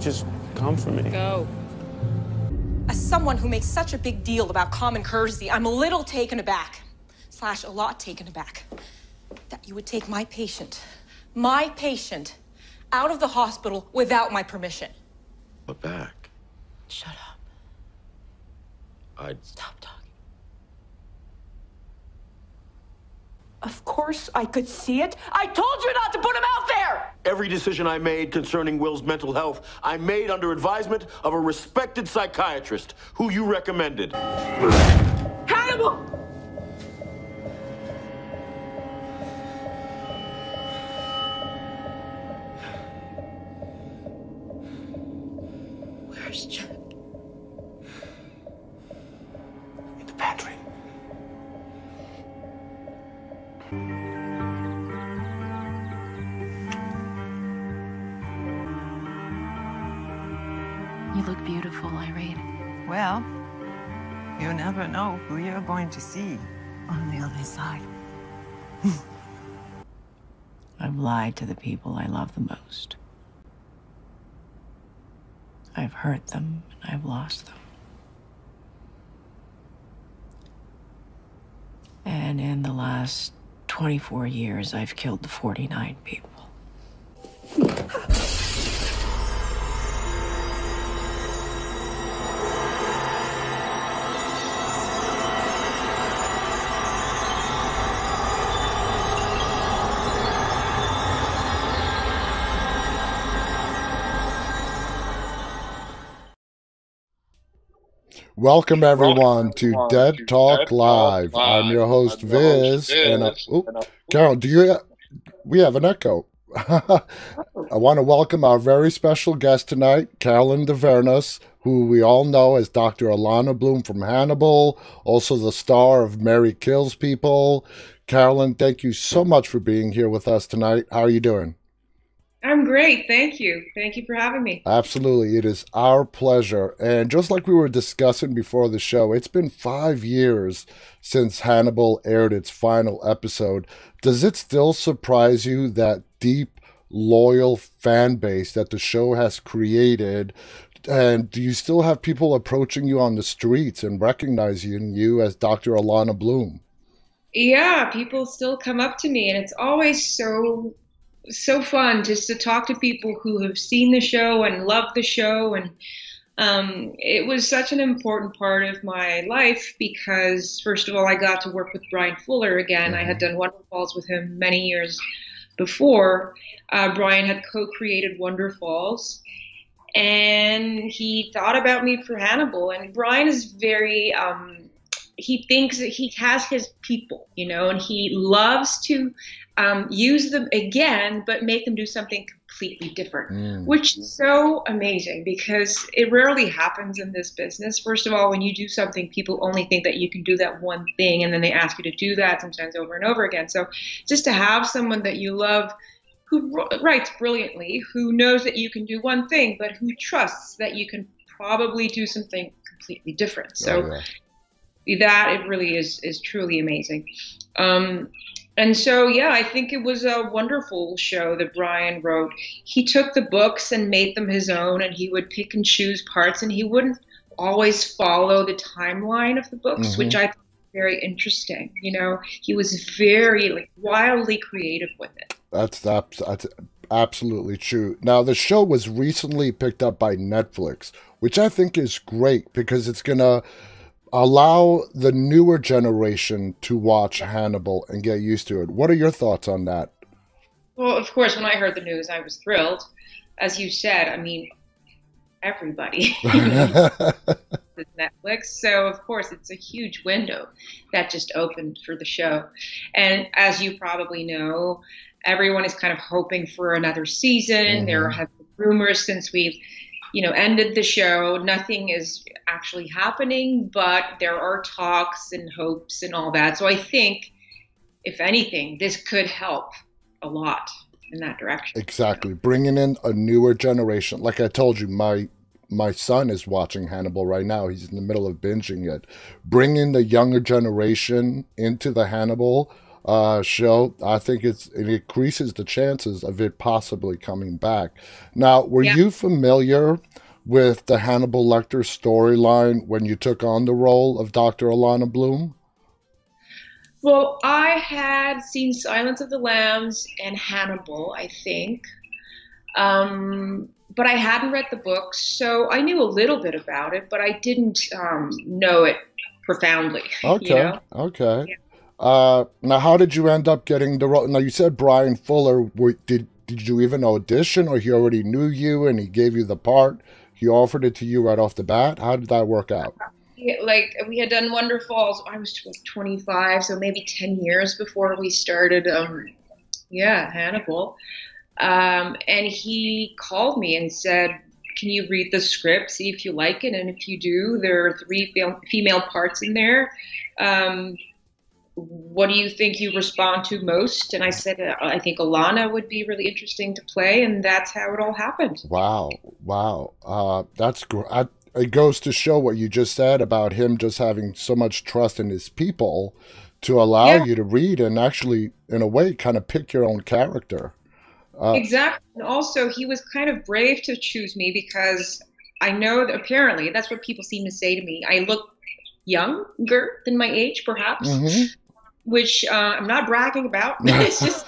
the calls. They just come for me. Go. As someone who makes such a big deal about common courtesy, I'm a little taken aback, slash, a lot taken aback, that you would take my patient, my patient, out of the hospital without my permission. But back. Shut up. I'd Stop Of course I could see it. I told you not to put him out there! Every decision I made concerning Will's mental health, I made under advisement of a respected psychiatrist who you recommended. Hannibal! Where's Jack? In the pantry. You look beautiful, Irene. Well, you never know who you're going to see on the other side. I've lied to the people I love the most. I've hurt them and I've lost them. And in the last 24 years, I've killed 49 people. Welcome everyone to Dead Talk Live. I'm your host Viz, and uh, oop, Carol, do you? We have an echo. I want to welcome our very special guest tonight, Carolyn Dhavernas, who we all know as Dr. Alana Bloom from Hannibal, also the star of Mary Kills People. Carolyn, thank you so much for being here with us tonight. How are you doing? I'm great. Thank you. Thank you for having me. Absolutely. It is our pleasure. And just like we were discussing before the show, it's been five years since Hannibal aired its final episode. Does it still surprise you that deep, loyal fan base that the show has created? And do you still have people approaching you on the streets and recognizing you as Dr. Alana Bloom? Yeah, people still come up to me, and it's always so so fun just to talk to people who have seen the show and love the show. And um, it was such an important part of my life because first of all i got to work with bryan fuller again. I had done wonder falls with him many years before. Uh, bryan had co-created wonderfalls and he thought about me for hannibal. And bryan is very um, he thinks that he has his people, you know, and he loves to um, use them again, but make them do something completely different, Mm. which is so amazing because it rarely happens in this business. First of all, when you do something, people only think that you can do that one thing, and then they ask you to do that sometimes over and over again. So just to have someone that you love who writes brilliantly, who knows that you can do one thing, but who trusts that you can probably do something completely different. So Oh, yeah. That it really is is truly amazing. Um, and so yeah, I think it was a wonderful show that Bryan wrote. He took the books and made them his own, and he would pick and choose parts, and he wouldn't always follow the timeline of the books, Mhm. which I thought was very interesting. You know, he was very like wildly creative with it. That's, that's that's absolutely true. Now the show was recently picked up by Netflix, which I think is great because it's gonna allow the newer generation to watch Hannibal and get used to it. What are your thoughts on that? Well, of course, when I heard the news, I was thrilled. As you said, I mean, everybody Netflix. So, of course, it's a huge window that just opened for the show. And as you probably know, everyone is kind of hoping for another season. There mm-hmm. have been rumors since we've you know ended the show nothing is actually happening but there are talks and hopes and all that so i think if anything this could help a lot in that direction Exactly. Bringing in a newer generation. Like I told you, my my son is watching Hannibal right now. He's in the middle of binging it. Bringing the younger generation into the Hannibal uh, show, I think it's it increases the chances of it possibly coming back. Now, were Yeah. you familiar with the Hannibal Lecter storyline when you took on the role of Dr. Alana Bloom? Well, I had seen Silence of the Lambs and Hannibal, I think. Um, but I hadn't read the books, so I knew a little bit about it, but I didn't um, know it profoundly. Okay, You know? okay. Uh, now, how did you end up getting the role? Now, you said Bryan Fuller. Did did you even audition, or he already knew you and he gave you the part? He offered it to you right off the bat. How did that work out? Like we had done Wonderfalls. I was tw- 25, so maybe 10 years before we started. Um, yeah, Hannibal. Um, and he called me and said, "Can you read the script, see if you like it, and if you do, there are three female parts in there. Um, what do you think you respond to most?" And I said, uh, "I think Alana would be really interesting to play," and that's how it all happened. Wow, wow. Uh, that's great. It goes to show what you just said about him just having so much trust in his people to allow Yeah. you to read and actually, in a way, kind of pick your own character. Uh, Exactly. And also, he was kind of brave to choose me because I know that apparently that's what people seem to say to me. I look younger than my age, perhaps, mhm. Which uh, I'm not bragging about. it's just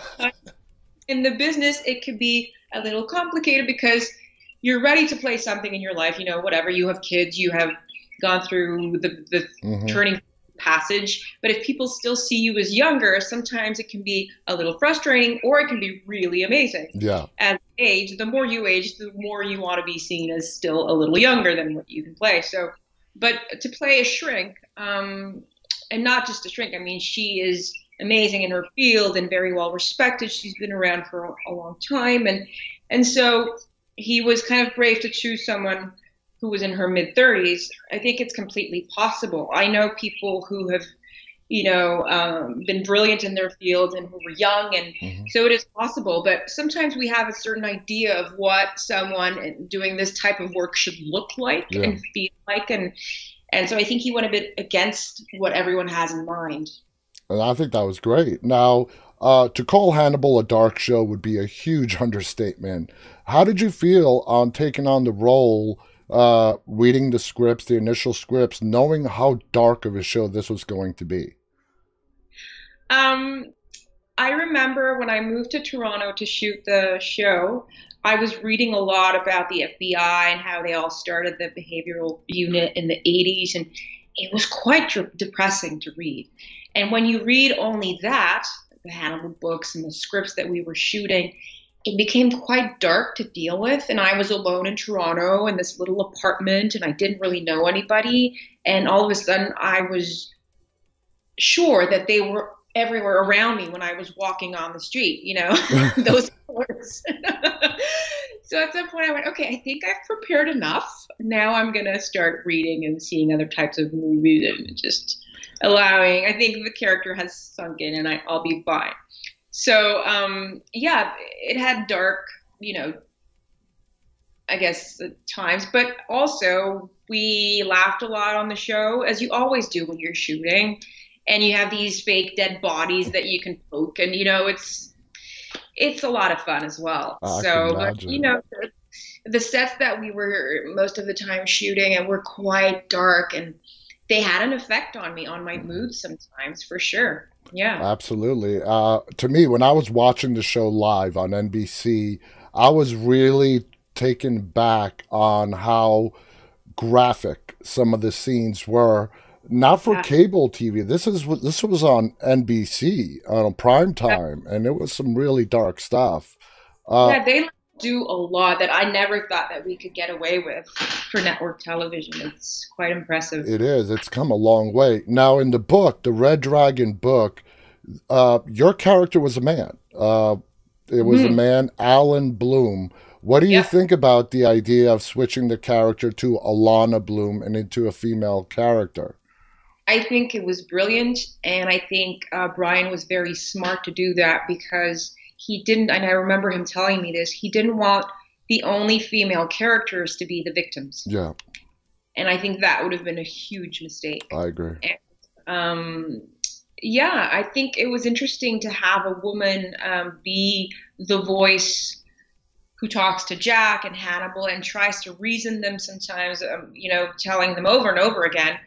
in the business, it could be a little complicated because you're ready to play something in your life, you know, whatever. You have kids, you have gone through the, the Mhm. turning passage. But if people still see you as younger, sometimes it can be a little frustrating or it can be really amazing Yeah, as age, the more you age, the more you want to be seen as still a little younger than what you can play. So, but to play a shrink, um, and not just a shrink, I mean, she is amazing in her field and very well respected. She's been around for a, long time, and and so he was kind of brave to choose someone who was in her mid 30s. I think it's completely possible. I know people who have you know, um, been brilliant in their field and who were young, and Mhm. so it is possible. But sometimes we have a certain idea of what someone doing this type of work should look like Yeah. and feel like, and and so I think he went a bit against what everyone has in mind. and I think that was great. Now, uh, to call Hannibal a dark show would be a huge understatement. How did you feel on taking on the role, uh, reading the scripts, the initial scripts, knowing how dark of a show this was going to be? Um, I remember when I moved to Toronto to shoot the show, I was reading a lot about the FBI and how they all started the behavioral unit in the 80s, and it was quite depressing to read. And when you read only that, the Hannibal books and the scripts that we were shooting, it became quite dark to deal with. And I was alone in Toronto in this little apartment, and I didn't really know anybody. And all of a sudden, I was sure that they were everywhere around me when I was walking on the street, you know, those words. so at some point I went, okay, I think I've prepared enough. Now I'm going to start reading and seeing other types of movies and just allowing, I think the character has sunk in and I, I'll be fine. So, um, yeah, it had dark, you know, I guess at times, but also we laughed a lot on the show, as you always do when you're shooting and you have these fake dead bodies that you can poke and you know it's it's a lot of fun as well I so but, you know the, the sets that we were most of the time shooting and were quite dark and they had an effect on me on my mood sometimes for sure yeah Absolutely. Uh, to me, when I was watching the show live on NBC, I was really taken back on how graphic some of the scenes were. Not for Yeah. cable TV. This is this was on NBC on prime time, and it was some really dark stuff. Uh, yeah they do a lot that i never thought that we could get away with for network television it's quite impressive It is. It's come a long way. Now, in the book, the Red Dragon book, uh, your character was a man. Uh, it was a Mhm. man, Alan Bloom. What do you Yeah. think about the idea of switching the character to Alana Bloom and into a female character? I think it was brilliant, and I think uh, Bryan was very smart to do that because he didn't. And I remember him telling me this. He didn't want the only female characters to be the victims, Yeah, and I think that would have been a huge mistake. I agree. Um, yeah, I think it was interesting to have a woman um, be the voice who talks to Jack and Hannibal and tries to reason them sometimes, um, you know, telling them over and over again,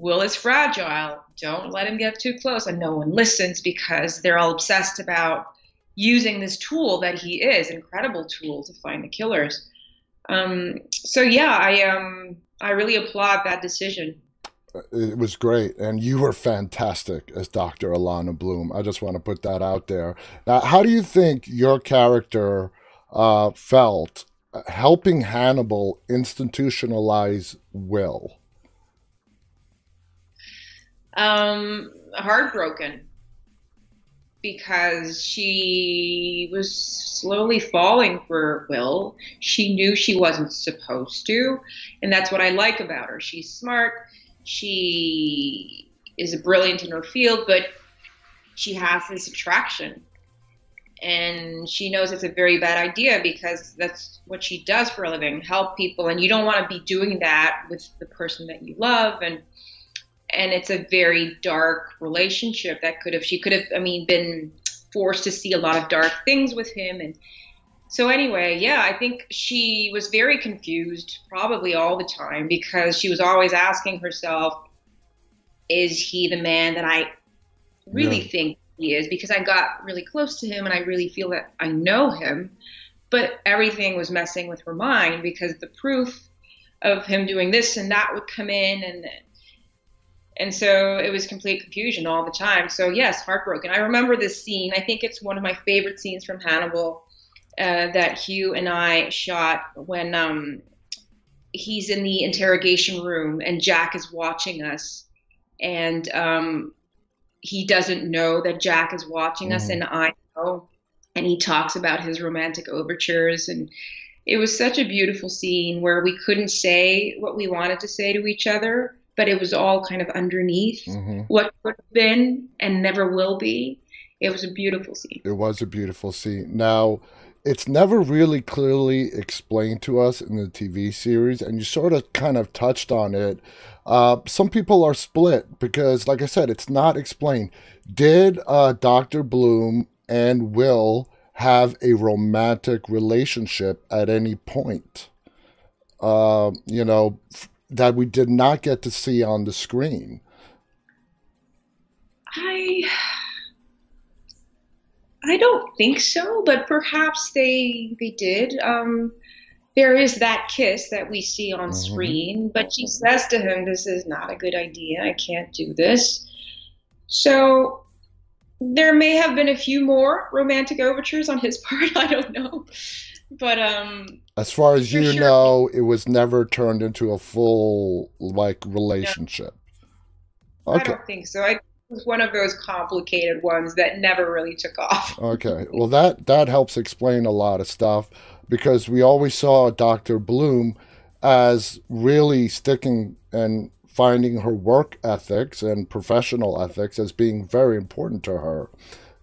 Will is fragile. Don't let him get too close. And no one listens because they're all obsessed about using this tool that he is, incredible tool to find the killers. Um, so yeah, I um, I really applaud that decision. It was great, and you were fantastic as Dr. Alana Bloom. I just want to put that out there. Now, how do you think your character uh, felt helping Hannibal institutionalize Will? Um, heartbroken because she was slowly falling for Will. She knew she wasn't supposed to, and that's what I like about her. She's smart she is brilliant in her field, but she has this attraction. And she knows it's a very bad idea because that's what she does for a living, help people. And you don't want to be doing that with the person that you love. And and it's a very dark relationship that could have she could have I mean been forced to see a lot of dark things with him and so anyway, yeah, I think she was very confused probably all the time because she was always asking herself, is he the man that I really yeah. think he is? Because I got really close to him and I really feel that I know him. But everything was messing with her mind because the proof of him doing this and that would come in and and so it was complete confusion all the time. So yes, heartbroken. I remember this scene. I think it's one of my favorite scenes from Hannibal uh, that Hugh and I shot when um, he's in the interrogation room and Jack is watching us, and um, he doesn't know that Jack is watching mm. us, and I know. And he talks about his romantic overtures, and it was such a beautiful scene where we couldn't say what we wanted to say to each other, but it was all kind of underneath mm-hmm. what could have been and never will be. It was a beautiful scene. It was a beautiful scene. Now, it's never really clearly explained to us in the TV series, and you sort of kind of touched on it. Uh, some people are split because, like I said, it's not explained. Did uh, Dr. Bloom and Will have a romantic relationship at any point? Uh, you know, that we did not get to see on the screen. I I don't think so, but perhaps they they did. Um, there is that kiss that we see on mm-hmm. screen, but she says to him, "This is not a good idea. I can't do this." So there may have been a few more romantic overtures on his part. I don't know, but um, as far as you sure. know, it was never turned into a full like relationship. No. Okay. I don't think so. I was one of those complicated ones that never really took off. okay. Well, that that helps explain a lot of stuff because we always saw Dr. Bloom as really sticking and finding her work ethics and professional ethics as being very important to her.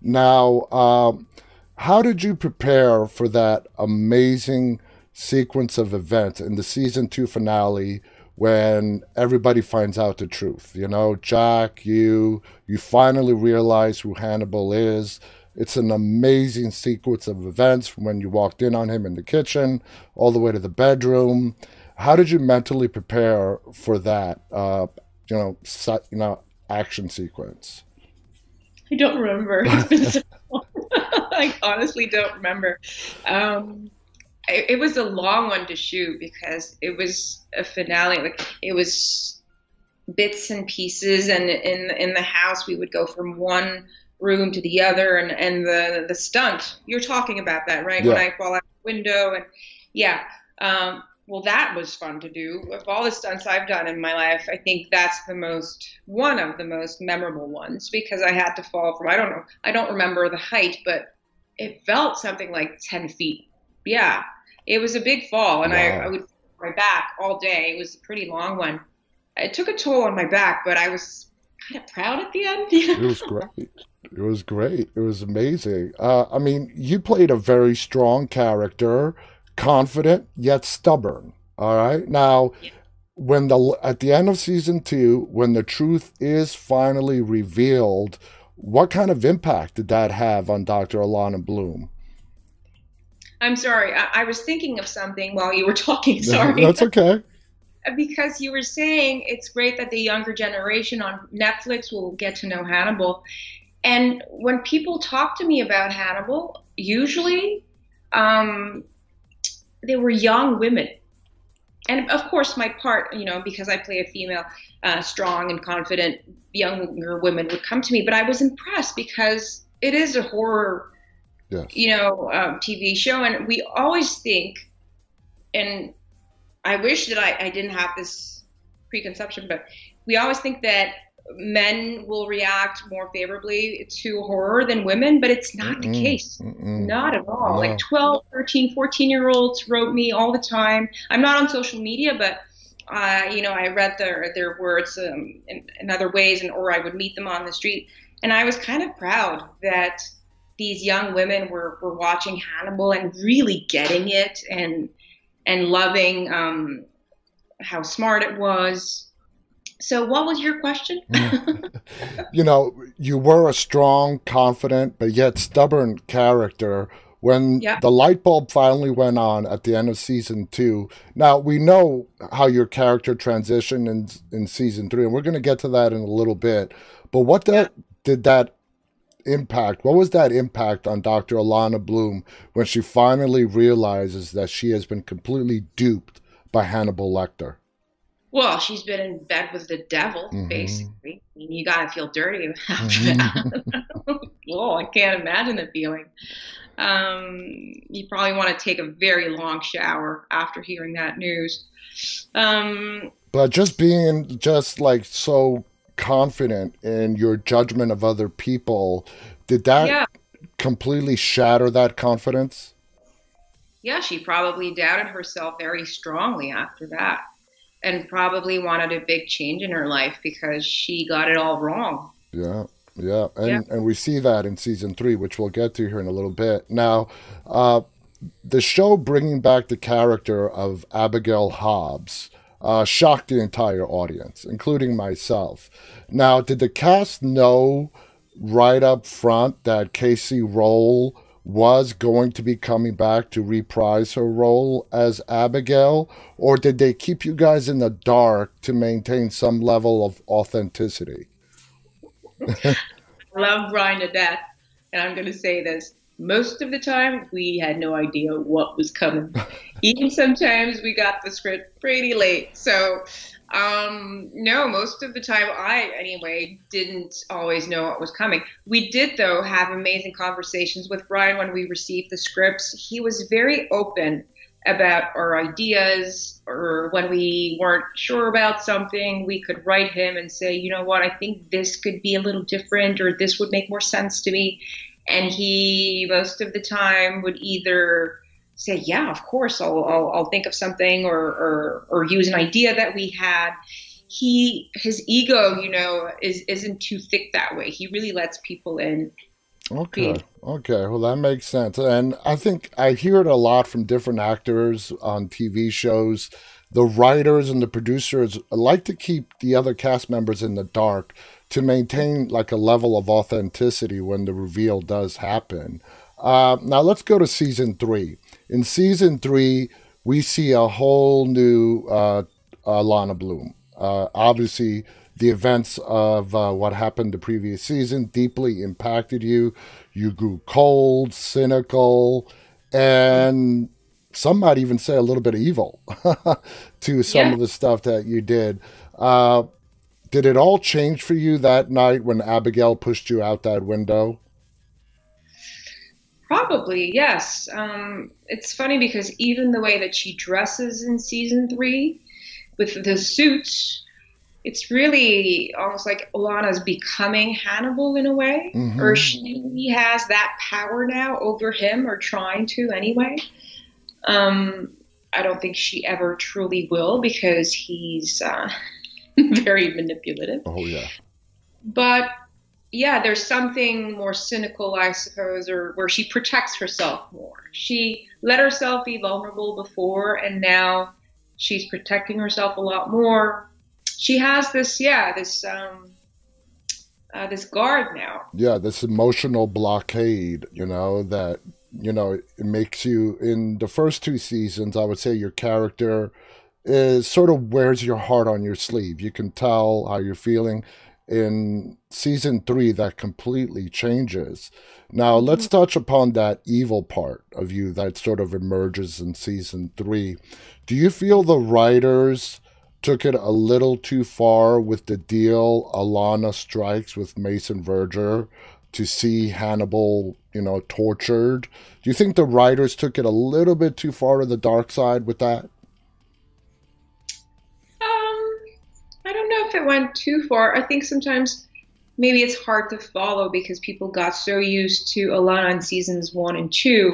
Now, um, how did you prepare for that amazing sequence of events in the season two finale when everybody finds out the truth. You know, Jack, you you finally realize who Hannibal is. It's an amazing sequence of events from when you walked in on him in the kitchen all the way to the bedroom. How did you mentally prepare for that? Uh, you know, set, you know, action sequence. I don't remember. I honestly don't remember. Um, it, was a long one to shoot because it was a finale. Like it was bits and pieces, and in in the house we would go from one room to the other, and and the the stunt you're talking about that right yeah. when I fall out the window, and yeah. Um, well, that was fun to do. Of all the stunts I've done in my life, I think that's the most one of the most memorable ones because I had to fall from I don't know I don't remember the height, but it felt something like ten feet. Yeah, it was a big fall, and wow. I, I would my back all day. It was a pretty long one. It took a toll on my back, but I was kind of proud at the end. it was great. It was great. It was amazing. Uh, I mean, you played a very strong character, confident yet stubborn. All right. Now, when the at the end of season two, when the truth is finally revealed, what kind of impact did that have on Dr. Alana Bloom? I'm sorry, I, I was thinking of something while you were talking. Sorry. That's okay. because you were saying it's great that the younger generation on Netflix will get to know Hannibal. And when people talk to me about Hannibal, usually um, they were young women. And of course, my part, you know, because I play a female, uh, strong and confident younger women would come to me. But I was impressed because it is a horror, yes. you know, um, TV show. And we always think, and I wish that I, I didn't have this preconception, but we always think that men will react more favorably to horror than women, but it's not Mm-mm. the case. Mm-mm. Not at all. No. Like 12, 13, 14 year olds wrote me all the time. I'm not on social media, but uh, you know, I read their their words um, in, in, other ways, and or I would meet them on the street, and I was kind of proud that these young women were were watching Hannibal and really getting it and and loving um, how smart it was so, what was your question? Mm. you know, you were a strong, confident, but yet stubborn character. When yeah. the light bulb finally went on at the end of season two, now we know how your character transitioned in in season three, and we're going to get to that in a little bit. But what that yeah. did that impact? What was that impact on Dr. Alana Bloom when she finally realizes that she has been completely duped by Hannibal Lecter? Well, she's been in bed with the devil, mm-hmm. basically. I mean, you gotta feel dirty after mm-hmm. that. Whoa, I can't imagine the feeling. Um, you probably want to take a very long shower after hearing that news. Um, but just being just like so confident in your judgment of other people, did that yeah. completely shatter that confidence? Yeah, she probably doubted herself very strongly after that and probably wanted a big change in her life because she got it all wrong. Yeah. Yeah, and yeah. and we see that in season three, which we'll get to here in a little bit. Now, uh, the show bringing back the character of Abigail Hobbs uh, shocked the entire audience, including myself. Now, did the cast know right up front that Kacey Rohl was going to be coming back to reprise her role as Abigail, or did they keep you guys in the dark to maintain some level of authenticity? I love Bryan to death, and I'm going to say this. Most of the time, we had no idea what was coming. Even sometimes we got the script pretty late. So um, no, most of the time I, anyway, didn't always know what was coming. We did, though, have amazing conversations with Bryan when we received the scripts. He was very open about our ideas, or when we weren't sure about something, we could write him and say, you know what, I think this could be a little different, or this would make more sense to me. And he, most of the time, would either say, yeah, of course, I'll, I'll, I'll think of something or, or, or use an idea that we had. He, his ego, you know, is, isn't too thick that way. He really lets people in. Okay. Okay. Well, that makes sense. And I think I hear it a lot from different actors on TV shows. The writers and the producers like to keep the other cast members in the dark to maintain like a level of authenticity when the reveal does happen. Uh, now let's go to season three. In season three, we see a whole new uh, uh, Lana Bloom. Uh, obviously, the events of uh, what happened the previous season deeply impacted you. You grew cold, cynical, and some might even say a little bit evil to some yeah. of the stuff that you did. Uh, did it all change for you that night when Abigail pushed you out that window? Probably, yes. Um, it's funny because even the way that she dresses in season three with the suits, it's really almost like Alana's becoming Hannibal in a way, mm-hmm. or she has that power now over him, or trying to anyway. Um, I don't think she ever truly will because he's uh, very manipulative. Oh, yeah. But yeah, there's something more cynical, I suppose, or where she protects herself more. She let herself be vulnerable before, and now she's protecting herself a lot more. She has this, yeah, this um, uh, this guard now. Yeah, this emotional blockade, you know, that you know it makes you in the first two seasons. I would say your character is sort of wears your heart on your sleeve. You can tell how you're feeling. In season three, that completely changes. Now, let's mm-hmm. touch upon that evil part of you that sort of emerges in season three. Do you feel the writers took it a little too far with the deal Alana strikes with Mason Verger to see Hannibal, you know, tortured. Do you think the writers took it a little bit too far to the dark side with that? It went too far. I think sometimes maybe it's hard to follow because people got so used to Alana in seasons one and two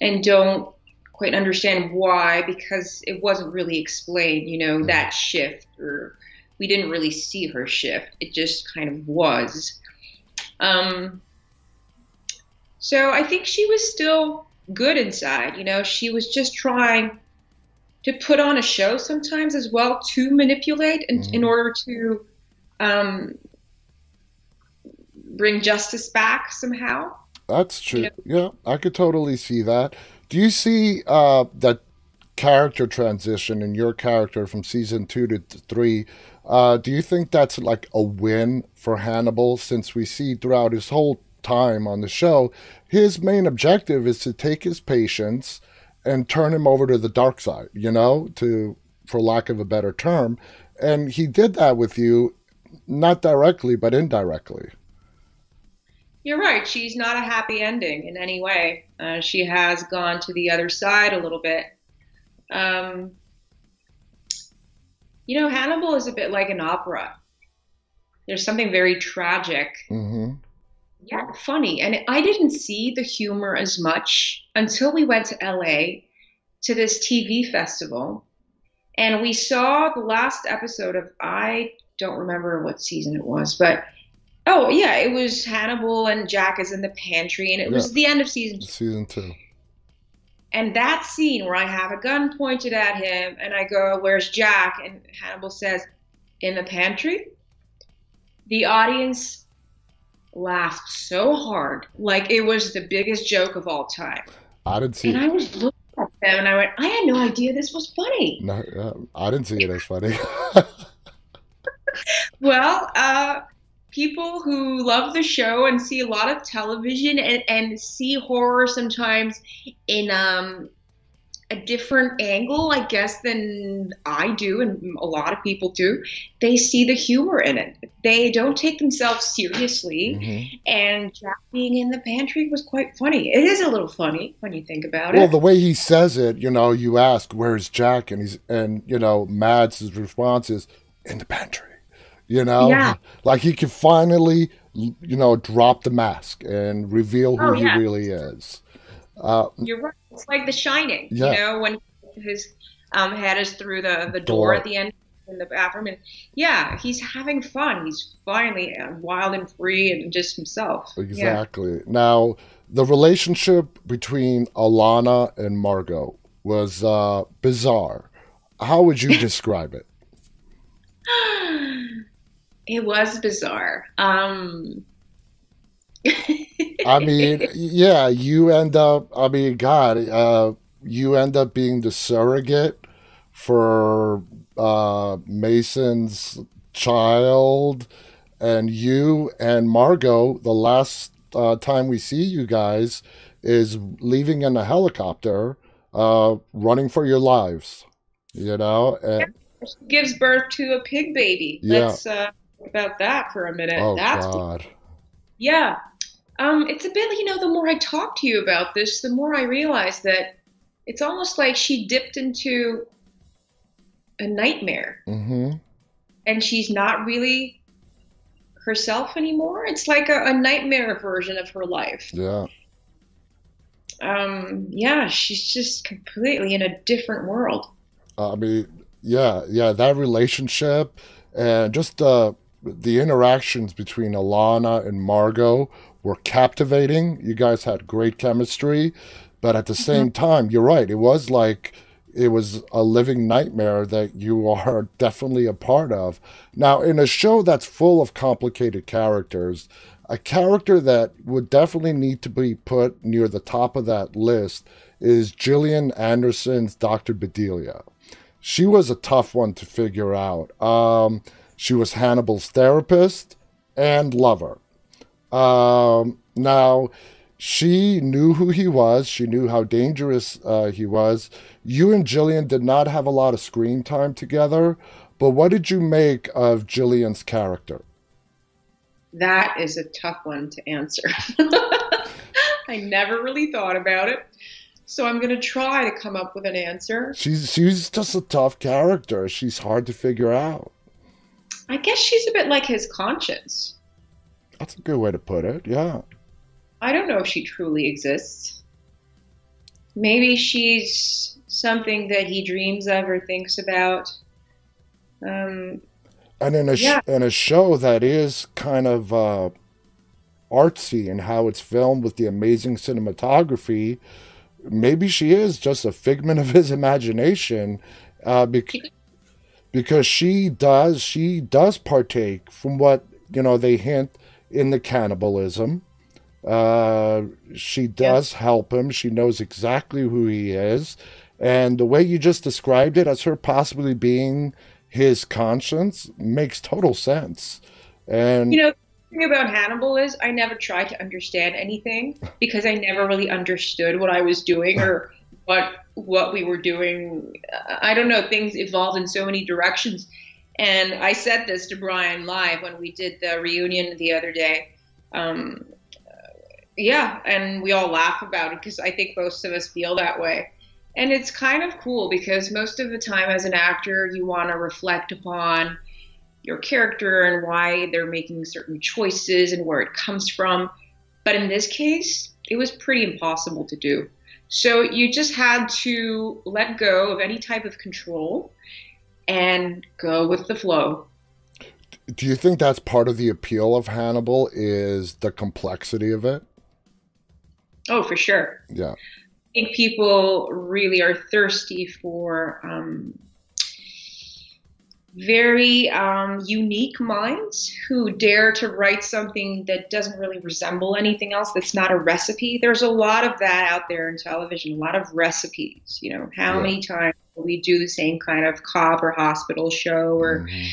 and don't quite understand why because it wasn't really explained, you know, that shift or we didn't really see her shift. It just kind of was. Um, so I think she was still good inside, you know, she was just trying to put on a show sometimes as well to manipulate in, mm-hmm. in order to um, bring justice back somehow. That's true. You know? Yeah, I could totally see that. Do you see uh, that character transition in your character from season two to three? Uh, do you think that's like a win for Hannibal since we see throughout his whole time on the show, his main objective is to take his patients and turn him over to the dark side, you know, to for lack of a better term. And he did that with you, not directly, but indirectly. You're right. She's not a happy ending in any way. Uh, she has gone to the other side a little bit. Um, you know, Hannibal is a bit like an opera. There's something very tragic. Mm-hmm. Yeah, funny. And I didn't see the humor as much until we went to LA to this TV festival. And we saw the last episode of, I don't remember what season it was, but Oh yeah, it was Hannibal and Jack is in the pantry, and it yeah. was the end of season two. Season two. And that scene where I have a gun pointed at him, and I go, "Where's Jack?" and Hannibal says, "In the pantry." The audience laughed so hard, like it was the biggest joke of all time. I didn't see. And it. I was looking at them, and I went, "I had no idea this was funny." No, I didn't see it as funny. well, uh, people who love the show and see a lot of television and, and see horror sometimes in um, a different angle, I guess, than I do and a lot of people do, they see the humor in it. They don't take themselves seriously. Mm-hmm. And Jack being in the pantry was quite funny. It is a little funny when you think about well, it. Well, the way he says it, you know, you ask, "Where's Jack?" and he's and you know, Mads' response is, "In the pantry." You know, yeah. like he can finally, you know, drop the mask and reveal who oh, yeah. he really is. Uh, You're right. It's like The Shining. Yeah. You know, when his um, head is through the the door, door at the end in the bathroom, and yeah, he's having fun. He's finally uh, wild and free and just himself. Exactly. Yeah. Now, the relationship between Alana and Margot was uh, bizarre. How would you describe it? It was bizarre. Um, I mean, yeah, you end up. I mean, God, uh, you end up being the surrogate for uh, Mason's child, and you and Margot. The last uh, time we see you guys is leaving in a helicopter, uh, running for your lives. You know, and, she gives birth to a pig baby. Yeah. Let's uh, about that for a minute. Oh That's God. Yeah. Um, it's a bit, you know, the more I talk to you about this, the more I realize that it's almost like she dipped into a nightmare. Mm-hmm. And she's not really herself anymore. It's like a, a nightmare version of her life. Yeah. Um, yeah, she's just completely in a different world. I mean, yeah, yeah, that relationship and just uh, the interactions between Alana and Margot were captivating. You guys had great chemistry, but at the mm-hmm. same time, you're right. It was like it was a living nightmare that you are definitely a part of. Now, in a show that's full of complicated characters, a character that would definitely need to be put near the top of that list is Gillian Anderson's Dr. Bedelia. She was a tough one to figure out. Um, she was Hannibal's therapist and lover. Um, now, she knew who he was. She knew how dangerous uh, he was. You and Gillian did not have a lot of screen time together, but what did you make of Gillian's character? That is a tough one to answer. I never really thought about it. So I'm going to try to come up with an answer. She's she's just a tough character. She's hard to figure out. I guess she's a bit like his conscience. That's a good way to put it. Yeah. I don't know if she truly exists. Maybe she's something that he dreams of or thinks about. Um, and in a yeah. sh- in a show that is kind of uh, artsy and how it's filmed with the amazing cinematography, maybe she is just a figment of his imagination, uh, bec- because she does she does partake from what you know they hint in the cannibalism. Uh, she does yeah. help him. She knows exactly who he is, and the way you just described it as her possibly being his conscience makes total sense. And you know, the thing about Hannibal is I never tried to understand anything because I never really understood what I was doing or what what we were doing. I don't know, things evolved in so many directions. And I said this to Bryan live when we did the reunion the other day. Um, yeah, and we all laugh about it because I think most of us feel that way. And it's kind of cool because most of the time, as an actor, you want to reflect upon your character and why they're making certain choices and where it comes from. But in this case, it was pretty impossible to do. So you just had to let go of any type of control and go with the flow. Do you think that's part of the appeal of Hannibal is the complexity of it? Oh, for sure. Yeah I think people really are thirsty for um, very um, unique minds who dare to write something that doesn't really resemble anything else that's not a recipe. There's a lot of that out there in television, a lot of recipes. You know, how yeah. many times we do the same kind of cop or hospital show or mm-hmm.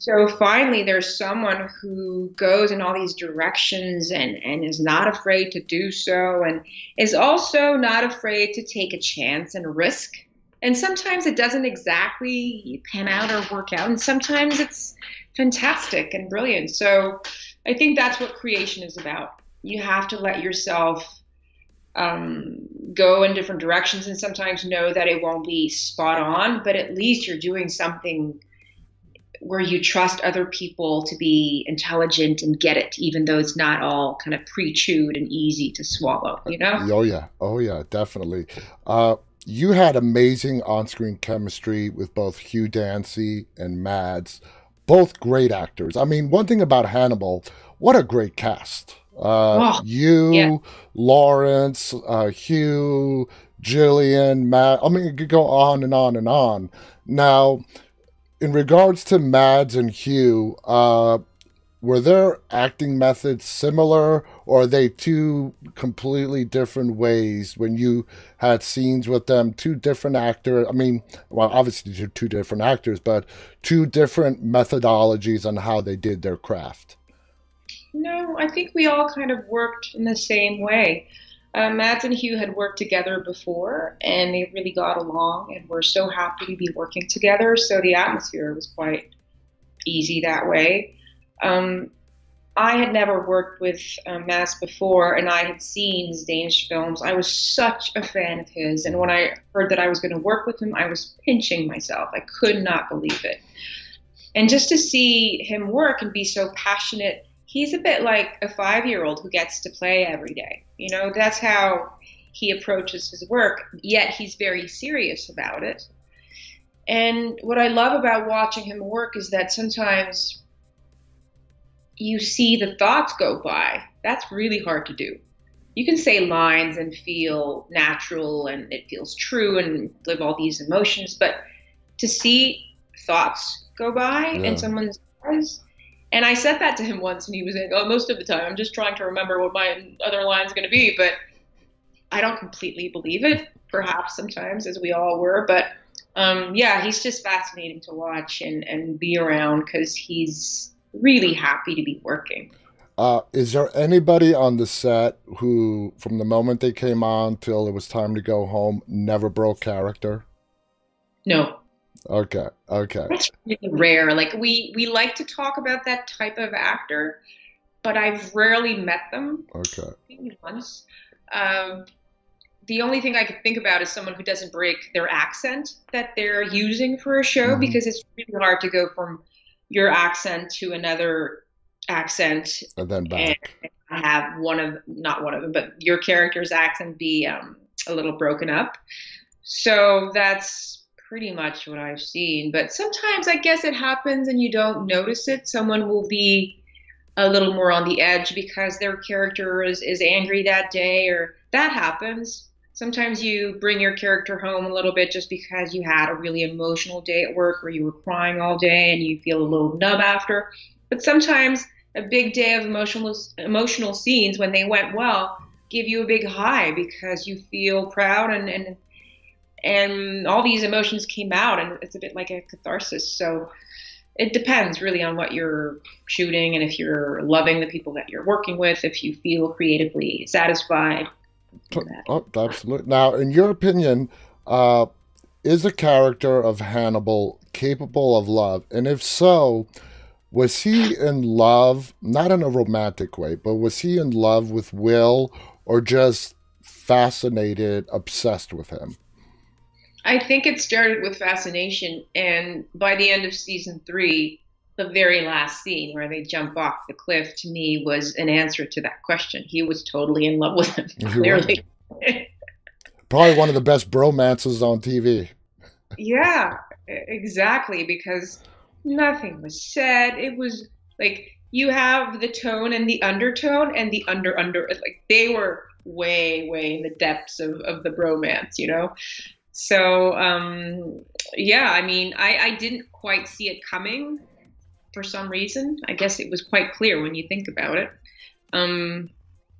So finally, there's someone who goes in all these directions and, and is not afraid to do so, and is also not afraid to take a chance and risk. And sometimes it doesn't exactly pan out or work out, and sometimes it's fantastic and brilliant. So I think that's what creation is about. You have to let yourself um, go in different directions and sometimes know that it won't be spot on, but at least you're doing something where you trust other people to be intelligent and get it, even though it's not all kind of pre-chewed and easy to swallow. You know? Oh yeah, oh yeah, definitely. Uh, you had amazing on-screen chemistry with both Hugh Dancy and Mads, both great actors. I mean, one thing about Hannibal, what a great cast. Uh, oh, you, yeah. Laurence, uh, Hugh, Gillian, Mads. I mean, it could go on and on and on. Now, in regards to Mads and Hugh, uh, were their acting methods similar, or are they two completely different ways when you had scenes with them? Two different actors. I mean, well, obviously two, two different actors, but two different methodologies on how they did their craft. No, I think we all kind of worked in the same way uh, Mads and Hugh had worked together before, and they really got along, and were so happy to be working together. So the atmosphere was quite easy that way. Um, I had never worked with uh, Mads before, and I had seen his Danish films. I was such a fan of his, and when I heard that I was going to work with him, I was pinching myself. I could not believe it. And just to see him work and be so passionate he's a bit like a five year old who gets to play every day. You know, that's how he approaches his work, yet he's very serious about it. And what I love about watching him work is that sometimes you see the thoughts go by. That's really hard to do. you can say lines and feel natural and it feels true and live all these emotions, but to see thoughts go by yeah. in someone's eyes. And I said that to him once, and he was like, "Oh, most of the time, I'm just trying to remember what my other line's going to be." But I don't completely believe it. Perhaps sometimes, as we all were, but um, yeah, he's just fascinating to watch and and be around because he's really happy to be working. Uh, is there anybody on the set who, from the moment they came on till it was time to go home, never broke character? No. Okay. Okay. That's really rare. Like we we like to talk about that type of actor, but I've rarely met them. Okay. Maybe once. Um, the only thing I can think about is someone who doesn't break their accent that they're using for a show mm-hmm. because it's really hard to go from your accent to another accent and then back. And have one of not one of them, but your character's accent be um, a little broken up. So that's pretty much what I've seen. But sometimes I guess it happens and you don't notice it. Someone will be a little more on the edge because their character is, is angry that day, or that happens. Sometimes you bring your character home a little bit just because you had a really emotional day at work or you were crying all day and you feel a little numb after. But sometimes a big day of emotional emotional scenes when they went well give you a big high because you feel proud and and and all these emotions came out and it's a bit like a catharsis. So it depends really on what you're shooting and if you're loving the people that you're working with if you feel creatively satisfied. Oh, absolutely now in your opinion uh, is the character of hannibal capable of love? And if so was he in love, not in a romantic way, but was he in love with Will or just fascinated, obsessed with him? I think it started with fascination, and by the end of season three, the very last scene where they jump off the cliff to me was an answer to that question. He was totally in love with him, clearly. Probably one of the best bromances on TV. yeah, exactly, because nothing was said. It was like you have the tone and the undertone and the under under like they were way way in the depths of, of the bromance, you know. So um, yeah, I mean, I, I didn't quite see it coming for some reason. I guess it was quite clear when you think about it. Um,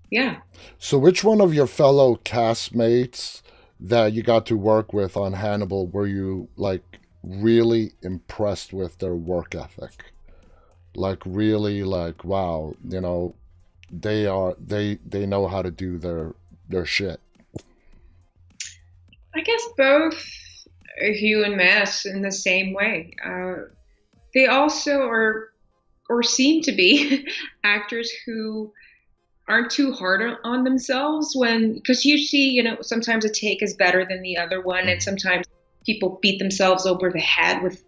yeah. So, which one of your fellow castmates that you got to work with on Hannibal were you like really impressed with their work ethic. Like really like wow, you know, they are they they know how to do their their shit. I guess both Hugh and Mads in the same way. Uh, they also are or seem to be actors who aren't too hard on themselves when because you see you know sometimes a take is better than the other one and mm-hmm. sometimes people beat themselves over the head with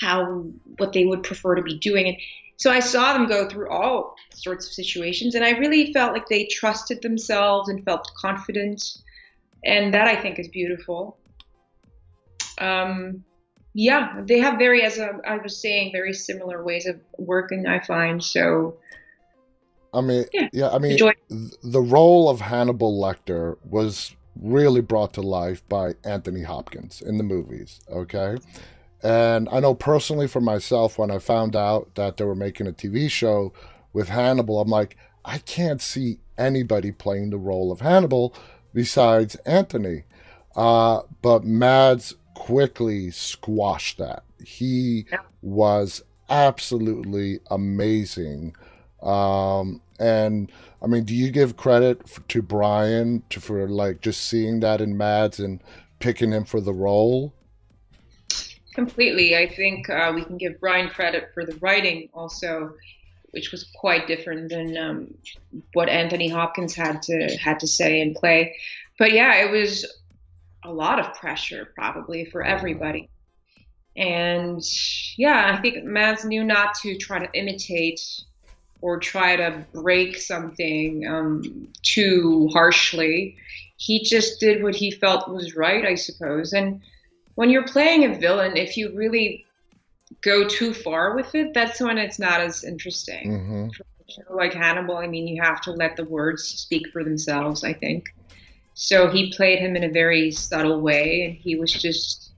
how what they would prefer to be doing and so I saw them go through all sorts of situations and I really felt like they trusted themselves and felt confident and that I think is beautiful um, yeah they have very as I was saying very similar ways of working I find so I mean, yeah, yeah I mean, Enjoy. the role of Hannibal Lecter was really brought to life by Anthony Hopkins in the movies. Okay. And I know personally for myself, when I found out that they were making a TV show with Hannibal, I'm like, I can't see anybody playing the role of Hannibal besides Anthony. Uh, but Mads quickly squashed that. He was absolutely amazing. Um, and I mean, do you give credit for, to Bryan to, for like just seeing that in Mads and picking him for the role? Completely. I think uh, we can give Bryan credit for the writing also, which was quite different than um, what Anthony Hopkins had to had to say and play. But yeah, it was a lot of pressure probably for everybody. And yeah, I think Mads knew not to try to imitate or try to break something um, too harshly. He just did what he felt was right, I suppose. And when you're playing a villain, if you really go too far with it, that's when it's not as interesting. Mm-hmm. like Hannibal, I mean, you have to let the words speak for themselves, I think. So he played him in a very subtle way, and he was just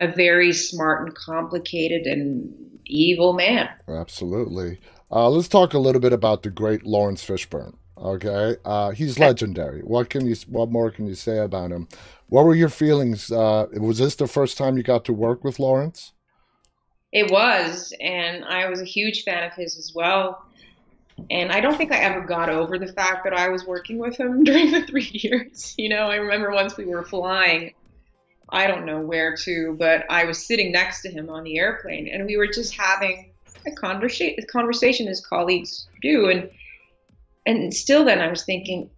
a very smart and complicated and evil man. Absolutely. Uh, let's talk a little bit about the great Laurence Fishburne. Okay, uh, he's legendary. What can you? What more can you say about him? What were your feelings? Uh, was this the first time you got to work with Laurence? It was, and I was a huge fan of his as well. And I don't think I ever got over the fact that I was working with him during the three years. You know, I remember once we were flying, I don't know where to, but I was sitting next to him on the airplane, and we were just having a conversation, conversation as colleagues do, and and still then I was thinking,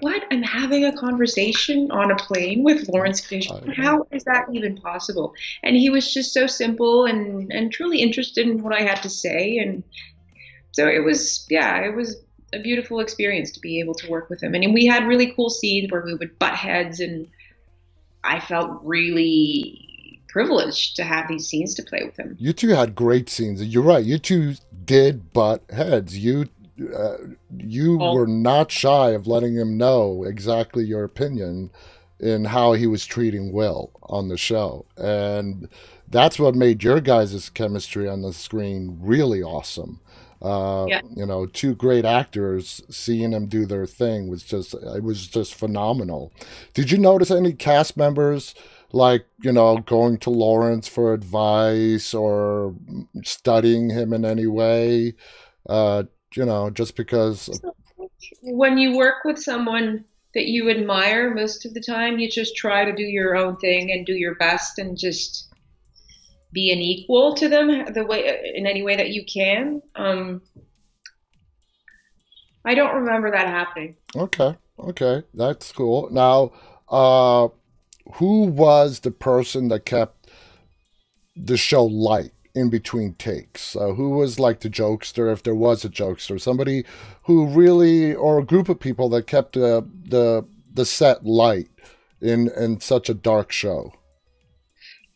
what? I'm having a conversation on a plane with Laurence Fishburne. Oh, How is that even possible? And he was just so simple and and truly interested in what I had to say, and so it was yeah, it was a beautiful experience to be able to work with him. And we had really cool scenes where we would butt heads, and I felt really privileged to have these scenes to play with him. You two had great scenes. You're right. You two did butt heads. You uh, you oh. were not shy of letting him know exactly your opinion in how he was treating Will on the show. And that's what made your guys' chemistry on the screen really awesome. Uh, yeah. You know, two great actors seeing them do their thing was just it was just phenomenal. Did you notice any cast members like you know going to Laurence for advice or studying him in any way? Uh, you know, just because. When you work with someone that you admire, most of the time you just try to do your own thing and do your best and just be an equal to them the way in any way that you can. Um, I don't remember that happening. Okay, okay, that's cool. Now, uh, who was the person that kept the show light? In between takes. Uh, who was like the jokester, if there was a jokester, somebody who really, or a group of people that kept uh, the the set light in in such a dark show.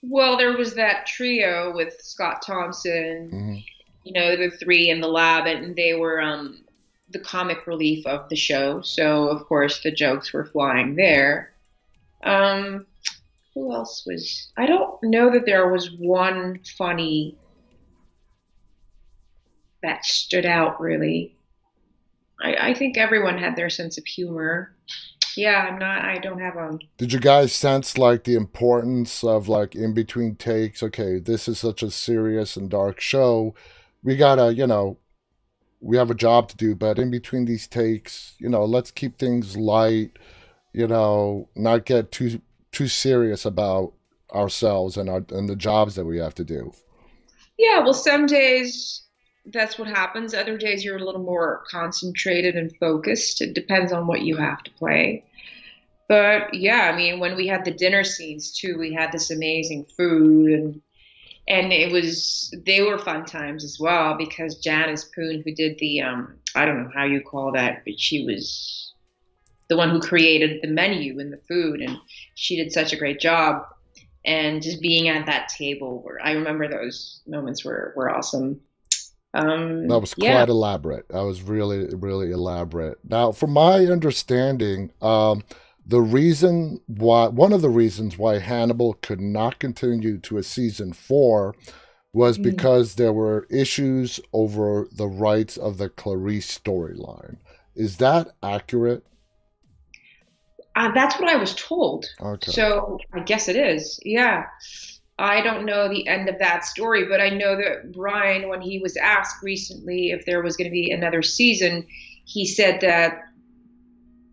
Well, there was that trio with Scott Thompson, mm-hmm. you know, the three in the lab, and they were um, the comic relief of the show. So, of course, the jokes were flying there. Um, who else was? I don't know that there was one funny that stood out really. I, I think everyone had their sense of humor. Yeah, I'm not. I don't have a. Did you guys sense like the importance of like in between takes? Okay, this is such a serious and dark show. We gotta, you know, we have a job to do, but in between these takes, you know, let's keep things light. You know, not get too too serious about ourselves and our and the jobs that we have to do. Yeah, well, some days that's what happens. Other days you're a little more concentrated and focused. It depends on what you have to play. But yeah, I mean, when we had the dinner scenes too, we had this amazing food and and it was they were fun times as well because Janice Poon, who did the um I don't know how you call that, but she was the one who created the menu and the food, and she did such a great job. And just being at that table, where I remember those moments were were awesome. Um, that was quite yeah. elaborate. That was really really elaborate. Now, from my understanding, um, the reason why one of the reasons why Hannibal could not continue to a season four was mm. because mm. there were issues over the rights of the Clarice storyline. Is that accurate? Uh, that's what I was told. Okay. So I guess it is. Yeah. I don't know the end of that story, but I know that Bryan, when he was asked recently if there was going to be another season, he said that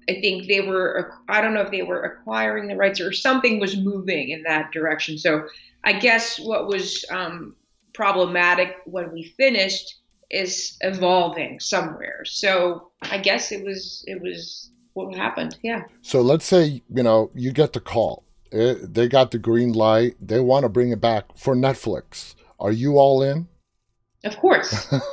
I think they were, I don't know if they were acquiring the rights or something was moving in that direction. So I guess what was um, problematic when we finished is evolving somewhere. So I guess it was, it was what happened. Yeah. So let's say you know you get the call. It, eh, they got the green light. They want to bring it back for Netflix. Are you all in? Of course.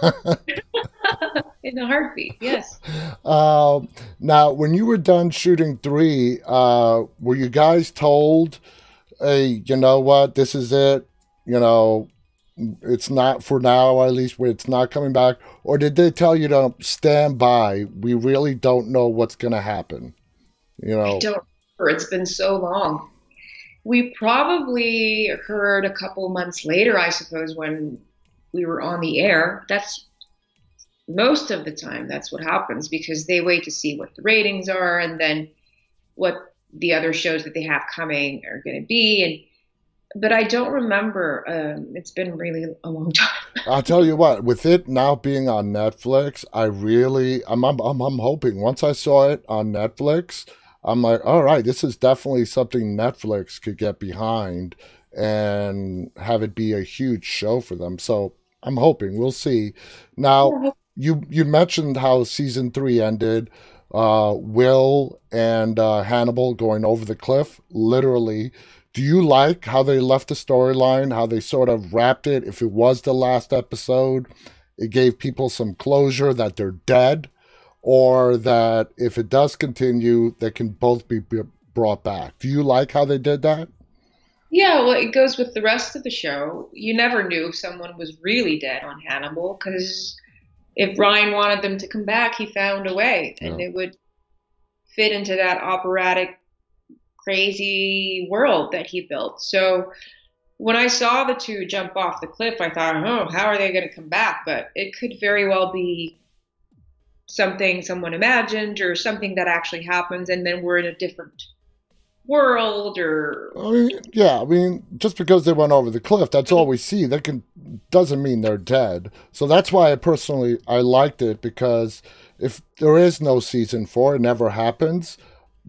in a heartbeat, yes. Uh, now, when you were done shooting three, uh, were you guys told, "Hey, you know what? This is it. You know, it's not for now, at least it's not coming back? Or did they tell you to stand by? We really don't know what's going to happen. You know, I don't remember. It's been so long. We probably heard a couple months later, I suppose, when we were on the air. That's most of the time. That's what happens because they wait to see what the ratings are and then what the other shows that they have coming are going to be. And but I don't remember. Um, it's been really a long time. I'll tell you what. With it now being on Netflix, I really, I'm, I'm, I'm, hoping. Once I saw it on Netflix, I'm like, all right, this is definitely something Netflix could get behind and have it be a huge show for them. So I'm hoping we'll see. Now, you you mentioned how season three ended. Uh, Will and uh, Hannibal going over the cliff, literally. Do you like how they left the storyline, how they sort of wrapped it? If it was the last episode, it gave people some closure that they're dead or that if it does continue, they can both be brought back. Do you like how they did that? Yeah, well, it goes with the rest of the show. You never knew if someone was really dead on Hannibal because if Bryan wanted them to come back, he found a way, and yeah. it would fit into that operatic, crazy world that he built. So when I saw the two jump off the cliff, I thought, oh, how are they going to come back? But it could very well be something someone imagined or something that actually happens and then we're in a different world or I mean, yeah, I mean, just because they went over the cliff, that's all we see. That can doesn't mean they're dead. So that's why I personally I liked it because if there is no season four, it never happens.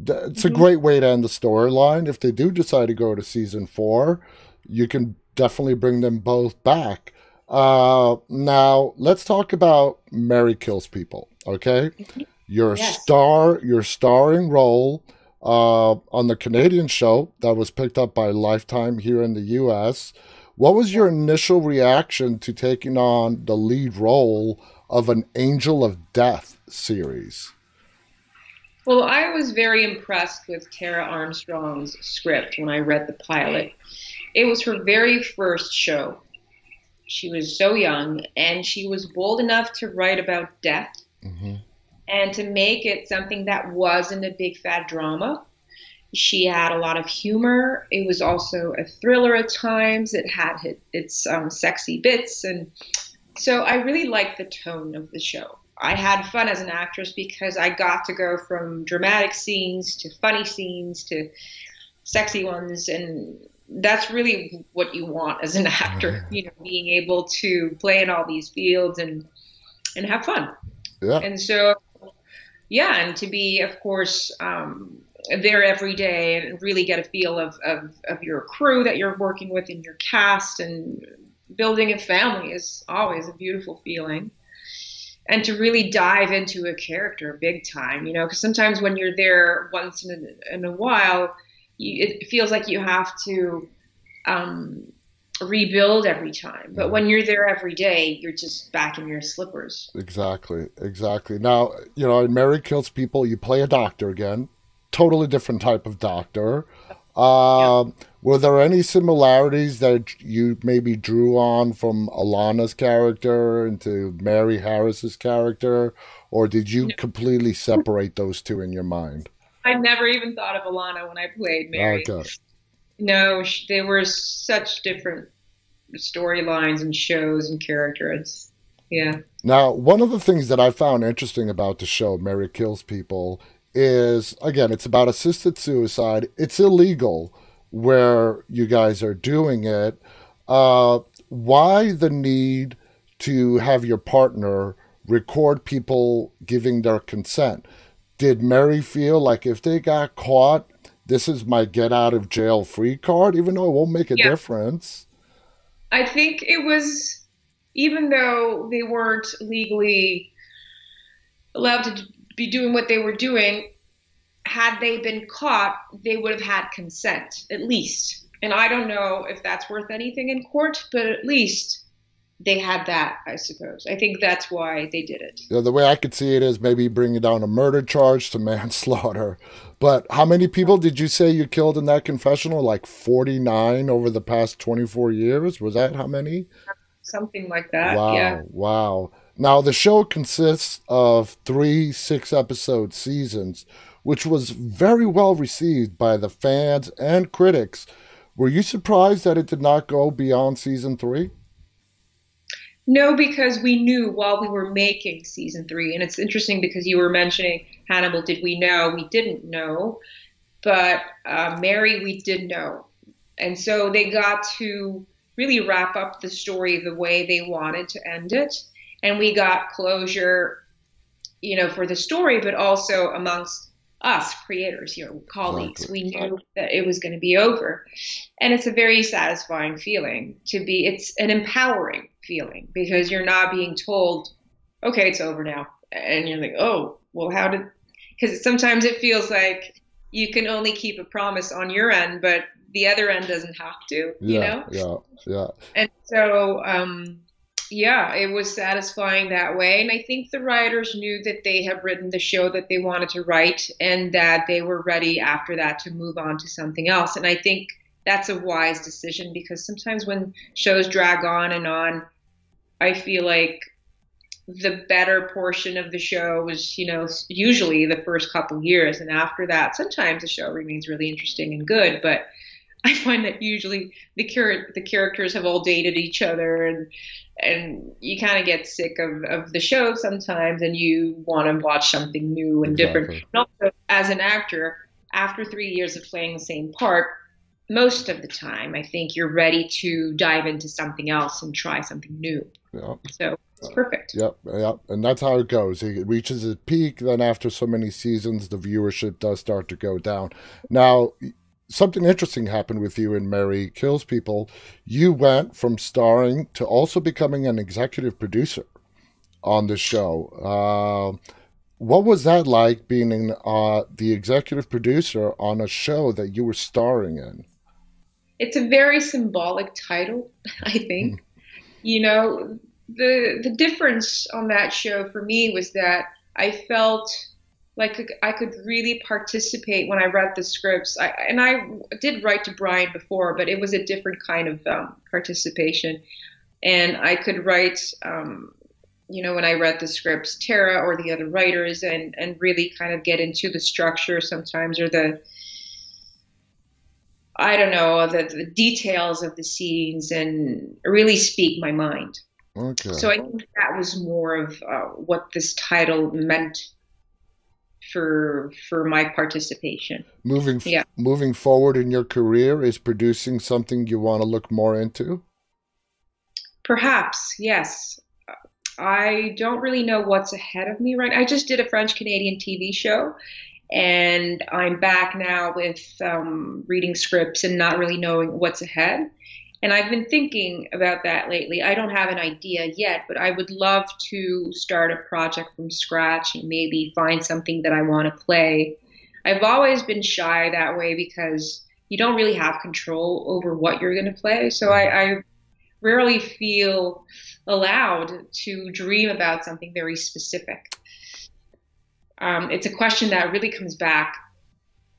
It's a mm-hmm. great way to end the storyline. If they do decide to go to season four, you can definitely bring them both back. Uh, now let's talk about Mary Kills People. Okay, your yes. star, your starring role uh, on the Canadian show that was picked up by Lifetime here in the U.S. What was your initial reaction to taking on the lead role of an Angel of Death series? Well, I was very impressed with Tara Armstrong's script when I read the pilot. It was her very first show she was so young, and she was bold enough to write about death mm-hmm. and to make it something that wasn't a big fat drama. She had a lot of humor. It was also a thriller at times. It had its um, sexy bits, and so I really liked the tone of the show. I had fun as an actress because I got to go from dramatic scenes to funny scenes to sexy ones, and that's really what you want as an actor, you know, being able to play in all these fields and and have fun. Yeah. And so, yeah, and to be, of course, um, there every day and really get a feel of, of, of your crew that you're working with and your cast and building a family is always a beautiful feeling. And to really dive into a character big time, you know, because sometimes when you're there once in a, in a while, you, it feels like you have to um, rebuild every time. But when you're there every day, you're just back in your slippers. Exactly, exactly. Now, you know, in Mary Kills People, you play a doctor again, totally different type of doctor. Yeah. Were there any similarities that you maybe drew on from Alana's character into Mary Harris's character, or did you no. completely separate those two in your mind? I never even thought of Alana when I played Mary. Oh, okay. No, they were such different storylines and shows and characters. Yeah. Now, one of the things that I found interesting about the show, Mary Kills People, is again, it's about assisted suicide. It's illegal where you guys are doing it. Uh, why the need to have your partner record people giving their consent? did Mary feel like if they got caught, this is my get out of jail free card, even though it won't make a yeah. difference? I think it was, even though they weren't legally allowed to be doing what they were doing, had they been caught, they would have had consent, at least. And I don't know if that's worth anything in court, but at least they had that, I suppose. I think that's why they did it. Yeah, the way I could see it is maybe bringing down a murder charge to manslaughter. But how many people did you say you killed in that confessional? Like 49 over the past 24 years? Was that how many? something like that. Wow, yeah. wow. Now the show consists of three six episode seasons, which was very well received by the fans and critics. Were you surprised that it did not go beyond season three? No, because we knew while we were making season three, and it's interesting because you were mentioning Hannibal. Did we know? We didn't know, but uh, Mary, we did know, and so they got to really wrap up the story the way they wanted to end it, and we got closure, you know, for the story, but also amongst us creators, you know, colleagues. Exactly. We knew that it was going to be over. And it's a very satisfying feeling to be, it's an empowering feeling because you're not being told, okay, it's over now. And you're like, oh, well, how did, because sometimes it feels like you can only keep a promise on your end, but the other end doesn't have to, yeah, you know? Yeah, yeah. And so, um, yeah, it was satisfying that way. And I think the writers knew that they had written the show that they wanted to write and that they were ready after that to move on to something else. And I think that's a wise decision because sometimes when shows drag on and on, I feel like the better portion of the show was, you know, usually the first couple years. And after that, sometimes the show remains really interesting and good. But I find that usually the char- the characters have all dated each other and and you kind of get sick of, of the show sometimes and you want to watch something new and exactly. different. And also, as an actor, after three years of playing the same part, most of the time, I think you're ready to dive into something else and try something new. Yeah. So it's perfect. Yep, yep. And that's how it goes. It reaches its peak, then after so many seasons, the viewership does start to go down. Now, something interesting happened with you in Mary Kills People. You went from starring to also becoming an executive producer on the show. Uh, what was that like being in, uh, the executive producer on a show that you were starring in? It's a very symbolic title, I think. You know, the the difference on that show for me was that I felt like I could really participate when I read the scripts. I, and I did write to Bryan before, but it was a different kind of um, participation. And I could write, um, you know, when I read the scripts, Tara or the other writers, and and really kind of get into the structure sometimes or the I don't know the, the details of the scenes and really speak my mind. Okay. So I think that was more of uh, what this title meant for for my participation. Moving yeah. moving forward in your career is producing something you want to look more into? Perhaps, yes. I don't really know what's ahead of me right. I just did a French Canadian TV show and I'm back now with um, reading scripts and not really knowing what's ahead. And I've been thinking about that lately. I don't have an idea yet, but I would love to start a project from scratch and maybe find something that I want to play. I've always been shy that way because you don't really have control over what you're going to play. So I, I rarely feel allowed to dream about something very specific. Um, it's a question that really comes back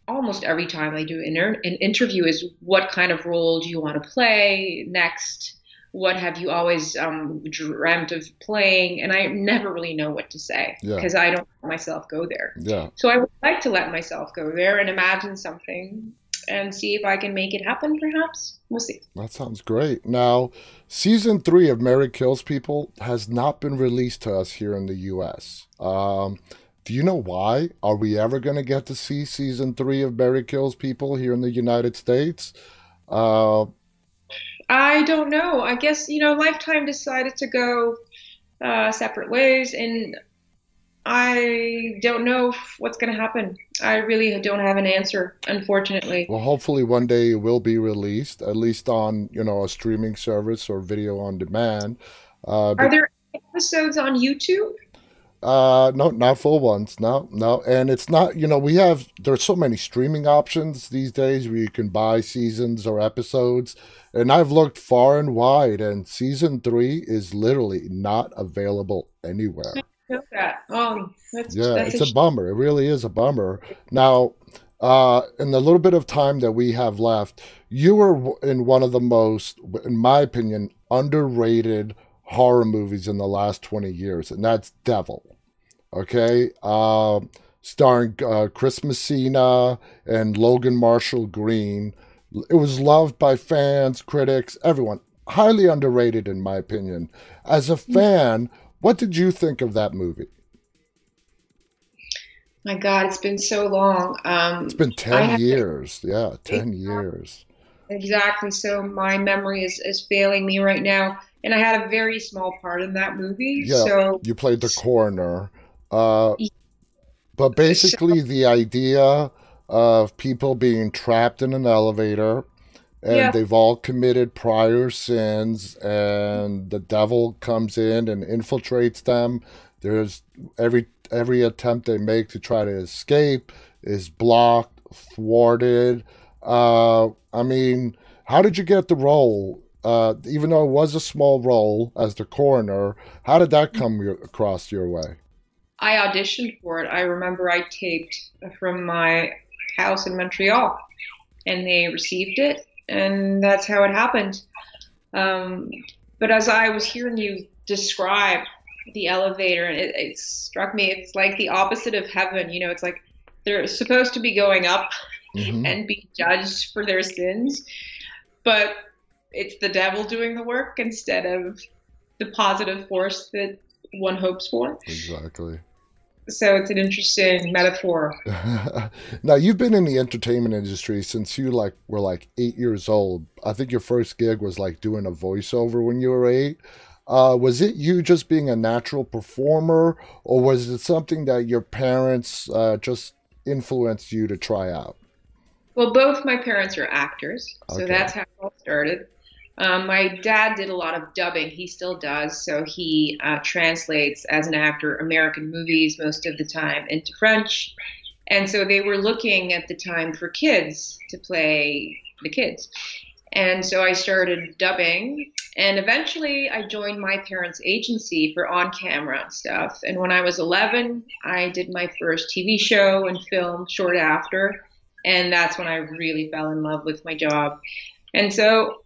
almost every time I do an, an interview is what kind of role do you want to play next? What have you always um, dreamt of playing? And I never really know what to say because yeah. I don't let myself go there. Yeah. So I would like to let myself go there and imagine something and see if I can make it happen, perhaps. We'll see. That sounds great. Now, season three of Mary Kills People has not been released to us here in the U.S. Um, do you know why? Are we ever going to get to see season three of Mary Kills People here in the United States? Uh, I don't know. I guess, you know, Lifetime decided to go uh, separate ways, and I don't know what's going to happen. I really don't have an answer, unfortunately. Well, hopefully one day it will be released, at least on, you know, a streaming service or video on demand. Uh, Are there episodes on YouTube? Uh, no, not full ones. No, no. And it's not, you know, we have, there's so many streaming options these days where you can buy seasons or episodes. And I've looked far and wide, and season three is literally not available anywhere. That. Oh, that's, yeah, that's it's a, a bummer. It really is a bummer. Now, uh, in the little bit of time that we have left, you were in one of the most, in my opinion, underrated horror movies in the last 20 years, and that's Devil. Okay? Uh, starring uh, Chris Messina and Logan Marshall Green. It was loved by fans, critics, everyone. Highly underrated, in my opinion. As a fan, what did you think of that movie? My God, it's been so long. Um, it's been 10 years. To, yeah, 10 years. Exactly. So my memory is, is failing me right now. And I had a very small part in that movie. Yeah, so you played the coroner. Uh, but basically, the idea of people being trapped in an elevator and yeah. they've all committed prior sins and the devil comes in and infiltrates them. There's every every attempt they make to try to escape is blocked thwarted. Uh, i mean how did you get the role? Uh, even though it was a small role as the coroner how did that come your, across your way I auditioned for it. I remember I taped from my house in Montreal, and they received it, and that's how it happened. Um, but as I was hearing you describe the elevator, it, it struck me it's like the opposite of heaven. You know, it's like they're supposed to be going up mm-hmm. and be judged for their sins, but it's the devil doing the work instead of the positive force that one hopes for. Exactly so it's an interesting metaphor. now you've been in the entertainment industry since you like were like eight years old. I think your first gig was like doing a voiceover when you were eight. Uh, was it you just being a natural performer, or was it something that your parents uh, just influenced you to try out? Well, both my parents are actors, so that's how it all started. Um, my dad did a lot of dubbing. He still does. So he uh, translates as an actor American movies most of the time into French. And so they were looking at the time for kids to play the kids. And so I started dubbing. And eventually I joined my parents' agency for on camera stuff. And when I was 11, I did my first TV show and film short after. And that's when I really fell in love with my job. And so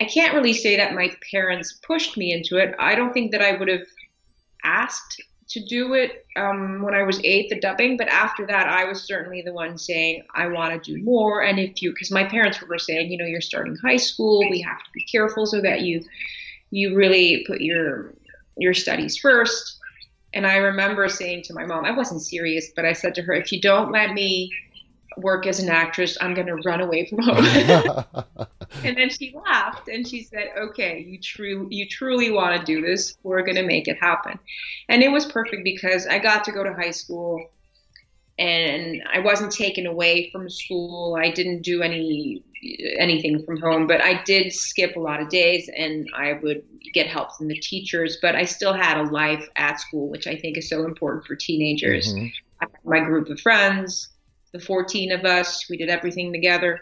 I can't really say that my parents pushed me into it. I don't think that I would have asked to do it um, when I was eight, the dubbing. But after that, I was certainly the one saying, I want to do more. And if you, because my parents were saying, you know, you're starting high school, we have to be careful so that you, you really put your, your studies first. And I remember saying to my mom, I wasn't serious, but I said to her, if you don't let me work as an actress, I'm going to run away from home. and then she laughed and she said, "Okay, you true you truly want to do this. We're going to make it happen." And it was perfect because I got to go to high school and I wasn't taken away from school. I didn't do any anything from home, but I did skip a lot of days and I would get help from the teachers, but I still had a life at school, which I think is so important for teenagers. Mm-hmm. my group of friends, the 14 of us, we did everything together.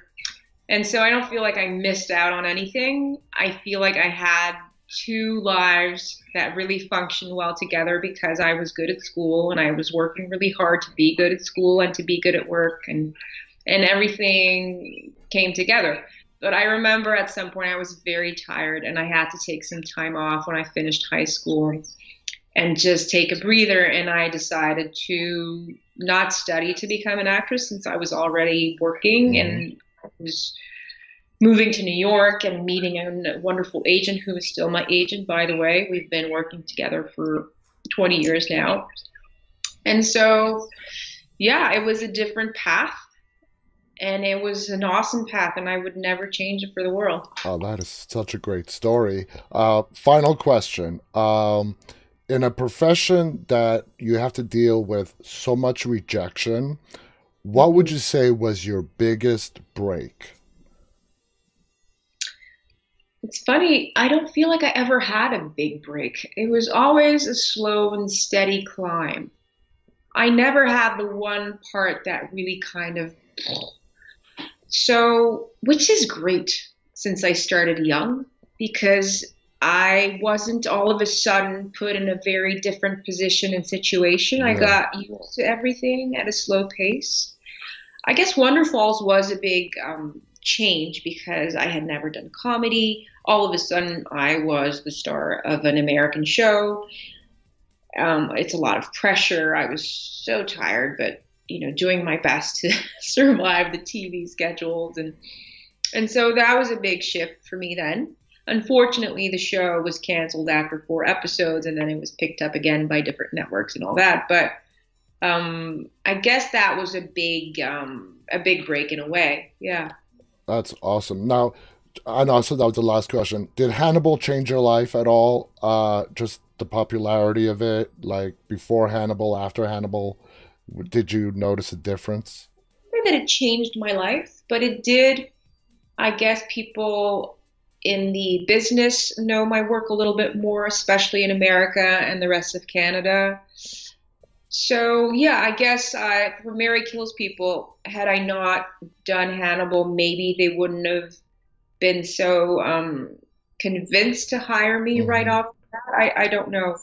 And so I don't feel like I missed out on anything. I feel like I had two lives that really functioned well together because I was good at school and I was working really hard to be good at school and to be good at work and and everything came together. But I remember at some point I was very tired and I had to take some time off when I finished high school and just take a breather and I decided to not study to become an actress since I was already working mm-hmm. and was moving to New York and meeting a wonderful agent who is still my agent, by the way. We've been working together for 20 years now. And so, yeah, it was a different path. And it was an awesome path, and I would never change it for the world. Oh, that is such a great story. Uh, final question. Um, in a profession that you have to deal with so much rejection, what would you say was your biggest break? It's funny, I don't feel like I ever had a big break. It was always a slow and steady climb. I never had the one part that really kind of. So, which is great since I started young because I wasn't all of a sudden put in a very different position and situation. Yeah. I got used to everything at a slow pace. I guess Wonderfalls was a big um, change because I had never done comedy. All of a sudden, I was the star of an American show. Um, it's a lot of pressure. I was so tired, but you know, doing my best to survive the TV schedules and and so that was a big shift for me then. Unfortunately, the show was canceled after four episodes, and then it was picked up again by different networks and all that. But um, I guess that was a big um, a big break in a way. Yeah. That's awesome. Now, I know I said that was the last question. Did Hannibal change your life at all? Uh, just the popularity of it, like before Hannibal, after Hannibal. Did you notice a difference? that it changed my life, but it did. I guess people in the business know my work a little bit more, especially in America and the rest of Canada. So yeah, I guess uh, for Mary Kills People, had I not done Hannibal, maybe they wouldn't have been so um, convinced to hire me mm-hmm. right off. I, I don't know.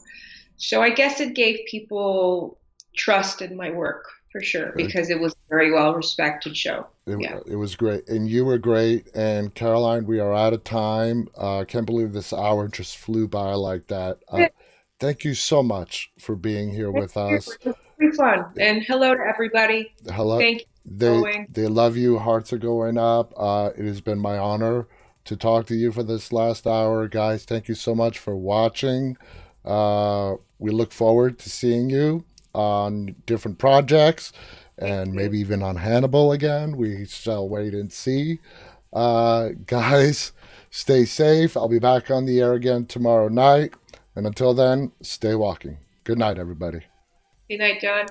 So I guess it gave people trust in my work for sure because it was a very well respected show. It, yeah. it was great, and you were great. And Caroline, we are out of time. Uh, I uh, can't believe this hour just flew by like that. Uh, thank you so much for being here with us. It was fun. And hello to everybody. Hello. Thank you. They they love you. Hearts are going up. Uh, it has been my honor to talk to you for this last hour, guys. Thank you so much for watching. Uh, we look forward to seeing you on different projects and maybe even on Hannibal again. We shall wait and see. Uh, guys, stay safe. I'll be back on the air again tomorrow night. And until then, stay walking. Good night, everybody. Good night, John.